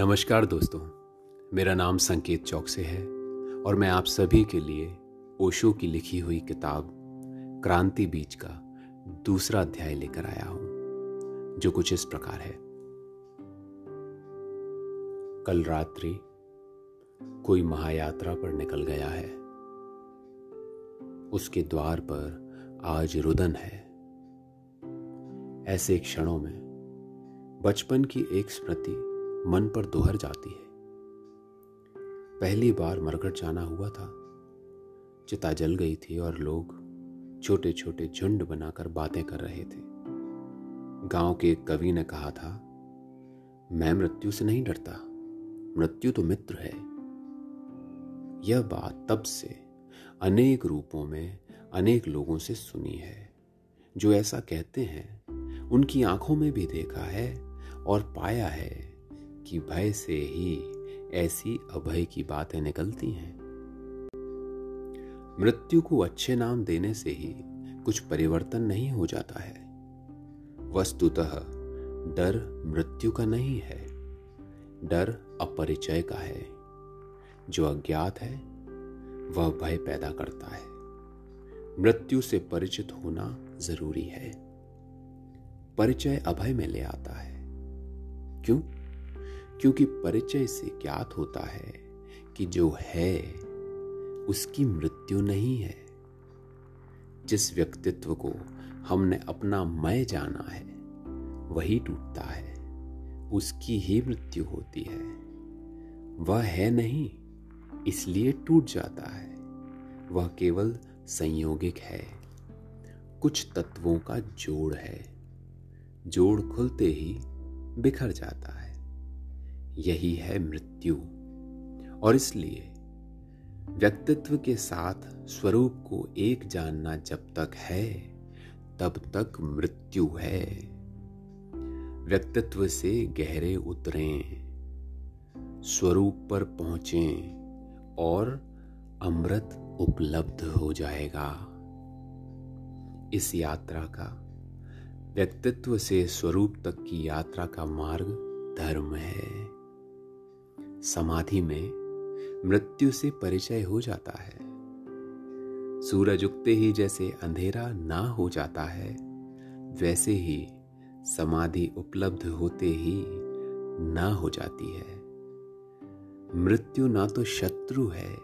नमस्कार दोस्तों, मेरा नाम संकेत चौक से है और मैं आप सभी के लिए ओशो की लिखी हुई किताब, क्रांति बीज का दूसरा अध्याय लेकर आया हूँ, जो कुछ इस प्रकार है। कल रात्रि कोई महायात्रा पर निकल गया है। उसके द्वार पर आज रुदन है। ऐसे क्षणों में बचपन की एक स्मृति मन पर दोहर जाती है। पहली बार मरकट जाना हुआ था। चिता जल गई थी और लोग छोटे छोटे झुंड बनाकर बातें कर रहे थे। गाँव के एक कवि ने कहा था, मैं मृत्यु से नहीं डरता। मृत्यु तो मित्र है। यह बात तब से अनेक रूपों में अनेक लोगों से सुनी है। जो ऐसा कहते हैं, उनकी आँखों में भी देखा है और पाया है। कि भय से ही ऐसी अभय की बातें निकलती हैं। मृत्यु को अच्छे नाम देने से ही कुछ परिवर्तन नहीं हो जाता है। वस्तुतः डर मृत्यु का नहीं है। डर अपरिचय का है। जो अज्ञात है, वह भय पैदा करता है। मृत्यु से परिचित होना ज़रूरी है। परिचय अभय में ले आता है। क्यों? क्योंकि परिचय से ज्ञात होता है कि जो है, उसकी मृत्यु नहीं है। जिस व्यक्तित्व को हमने अपना मैं जाना है, वही टूटता है। उसकी ही मृत्यु होती है। वह है नहीं, इसलिए टूट जाता है। वह केवल संयोगिक है। कुछ तत्वों का जोड़ है। जोड़ खुलते ही बिखर जाता है। यही है मृत्यु। और इसलिए व्यक्तित्व के साथ स्वरूप को एक जानना जब तक है, तब तक मृत्यु है। व्यक्तित्व से गहरे उतरें, स्वरूप पर पहुँचे और अमृत उपलब्ध हो जाएगा। इस यात्रा का, व्यक्तित्व से स्वरूप तक की यात्रा का मार्ग धर्म है। समाधि में मृत्यु से परिचय हो जाता है। सूरज उगते ही जैसे अंधेरा ना हो जाता है, वैसे ही समाधि उपलब्ध होते ही ना हो जाती है। मृत्यु ना तो शत्रु है,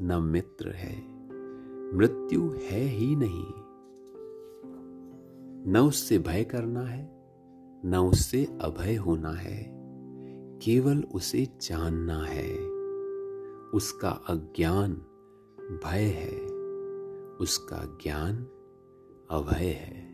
ना मित्र है। मृत्यु है ही नहीं। न उससे भय करना है, न उससे अभय होना है। केवल उसे जानना है। उसका अज्ञान भय है। उसका ज्ञान अभय है।